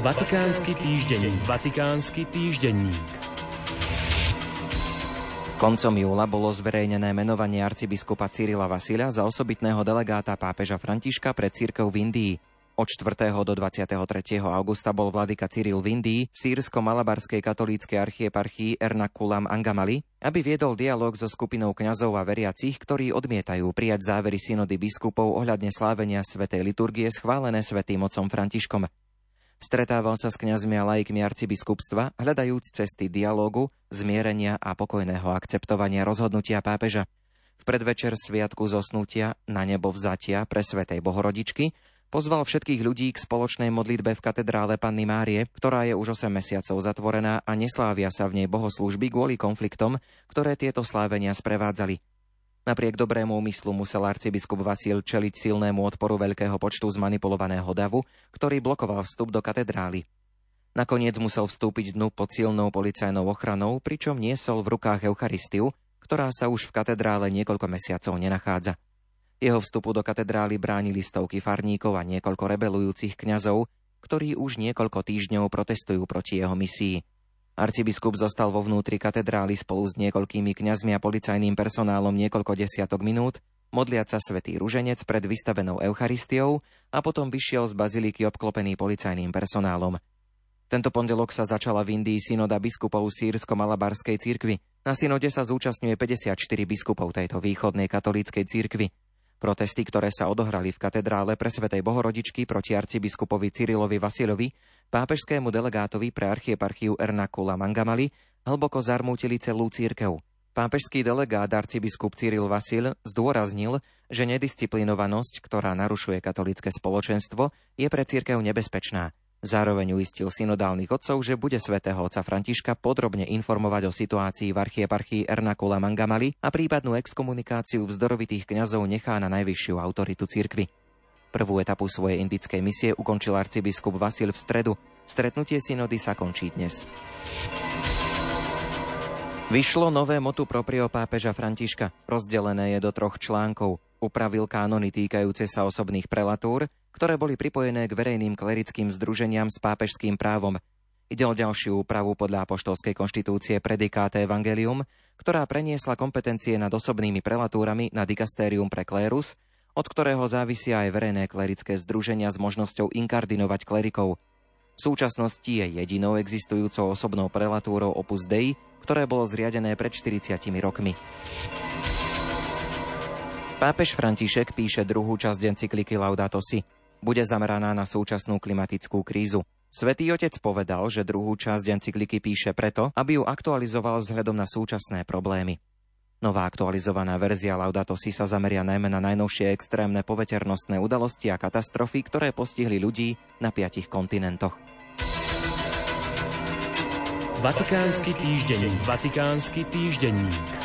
Vatikánsky týždenník. Vatikánsky týždenník. Koncom júla bolo zverejnené menovanie arcibiskupa Cyrila Vasila za osobitného delegáta pápeža Františka pre církev v Indii. Od 4. do 23. augusta bol vladyka Cyril v Indii, sírsko-malabarskej katolíckej archieparchii Ernakulam Angamali, aby viedol dialog so skupinou kňazov a veriacich, ktorí odmietajú prijať závery synody biskupov ohľadne slávenia svätej liturgie schválené svätým mocom Františkom. Stretával sa s kňazmi a laikmi arcibiskupstva, hľadajúc cesty dialógu, zmierenia a pokojného akceptovania rozhodnutia pápeža. V predvečer sviatku zosnutia na nebo vzatia pre Svetej Bohorodičky pozval všetkých ľudí k spoločnej modlitbe v katedrále Panny Márie, ktorá je už 8 mesiacov zatvorená a neslávia sa v nej bohoslúžby kvôli konfliktom, ktoré tieto slávenia sprevádzali. Napriek dobrému úmyslu musel arcibiskup Vasil čeliť silnému odporu veľkého počtu zmanipulovaného davu, ktorý blokoval vstup do katedrály. Nakoniec musel vstúpiť dnu pod silnou policajnou ochranou, pričom niesol v rukách Eucharistiu, ktorá sa už v katedrále niekoľko mesiacov nenachádza. Jeho vstupu do katedrály bránili stovky farníkov a niekoľko rebelujúcich kňazov, ktorí už niekoľko týždňov protestujú proti jeho misii. Arcibiskup zostal vo vnútri katedrály spolu s niekoľkými kňazmi a policajným personálom niekoľko desiatok minút, modliať sa svätý ruženec pred vystavenou Eucharistiou a potom vyšiel z baziliky obklopený policajným personálom. Tento pondelok sa začala v Indii synoda biskupov sírsko-malabarskej cirkvi. Na synode sa zúčastňuje 54 biskupov tejto východnej katolíckej cirkvi. Protesty, ktoré sa odohrali v katedrále pre Svetej Bohorodičky proti arcibiskupovi Cyrilovi Vasilovi, pápežskému delegátovi pre archieparchiu Ernakula Mangamali, hlboko zarmútili celú církev. Pápežský delegát arcibiskup Cyril Vasil zdôraznil, že nedisciplinovanosť, ktorá narušuje katolické spoločenstvo, je pre církev nebezpečná Zároveň uistil synodálnych otcov, že bude svätého otca Františka podrobne informovať o situácii v archieparchii Ernakula Mangamali a prípadnú exkomunikáciu vzdorovitých kňazov nechá na najvyššiu autoritu cirkvy. Prvú etapu svojej indickej misie ukončil arcibiskup Vasil v stredu. Stretnutie synody sa končí dnes. Vyšlo nové motu proprio pápeža Františka. Rozdelené je do troch článkov. Upravil kánony týkajúce sa osobných prelatúr, ktoré boli pripojené k verejným klerickým združeniam s pápežským právom. Ide o ďalšiu úpravu podľa apoštolskej konštitúcie Predikáte Evangelium, ktorá preniesla kompetencie nad osobnými prelatúrami na dikastérium pre klérus, od ktorého závisia aj verejné klerické združenia s možnosťou inkardinovať klerikov. V súčasnosti je jedinou existujúcou osobnou prelatúrou Opus Dei, ktoré bolo zriadené pred 40 rokmi. Pápež František píše druhú časť encykliky Laudato Si bude zameraná na súčasnú klimatickú krízu. Svetý otec povedal, že druhú časť encykliky píše preto, aby ju aktualizoval vzhľadom na súčasné problémy. Nová aktualizovaná verzia Laudato Si sa zameria najmä na najnovšie extrémne poveternostné udalosti a katastrofy, ktoré postihli ľudí na piatich kontinentoch. Vatikánsky týždenník. Vatikánsky týždenník.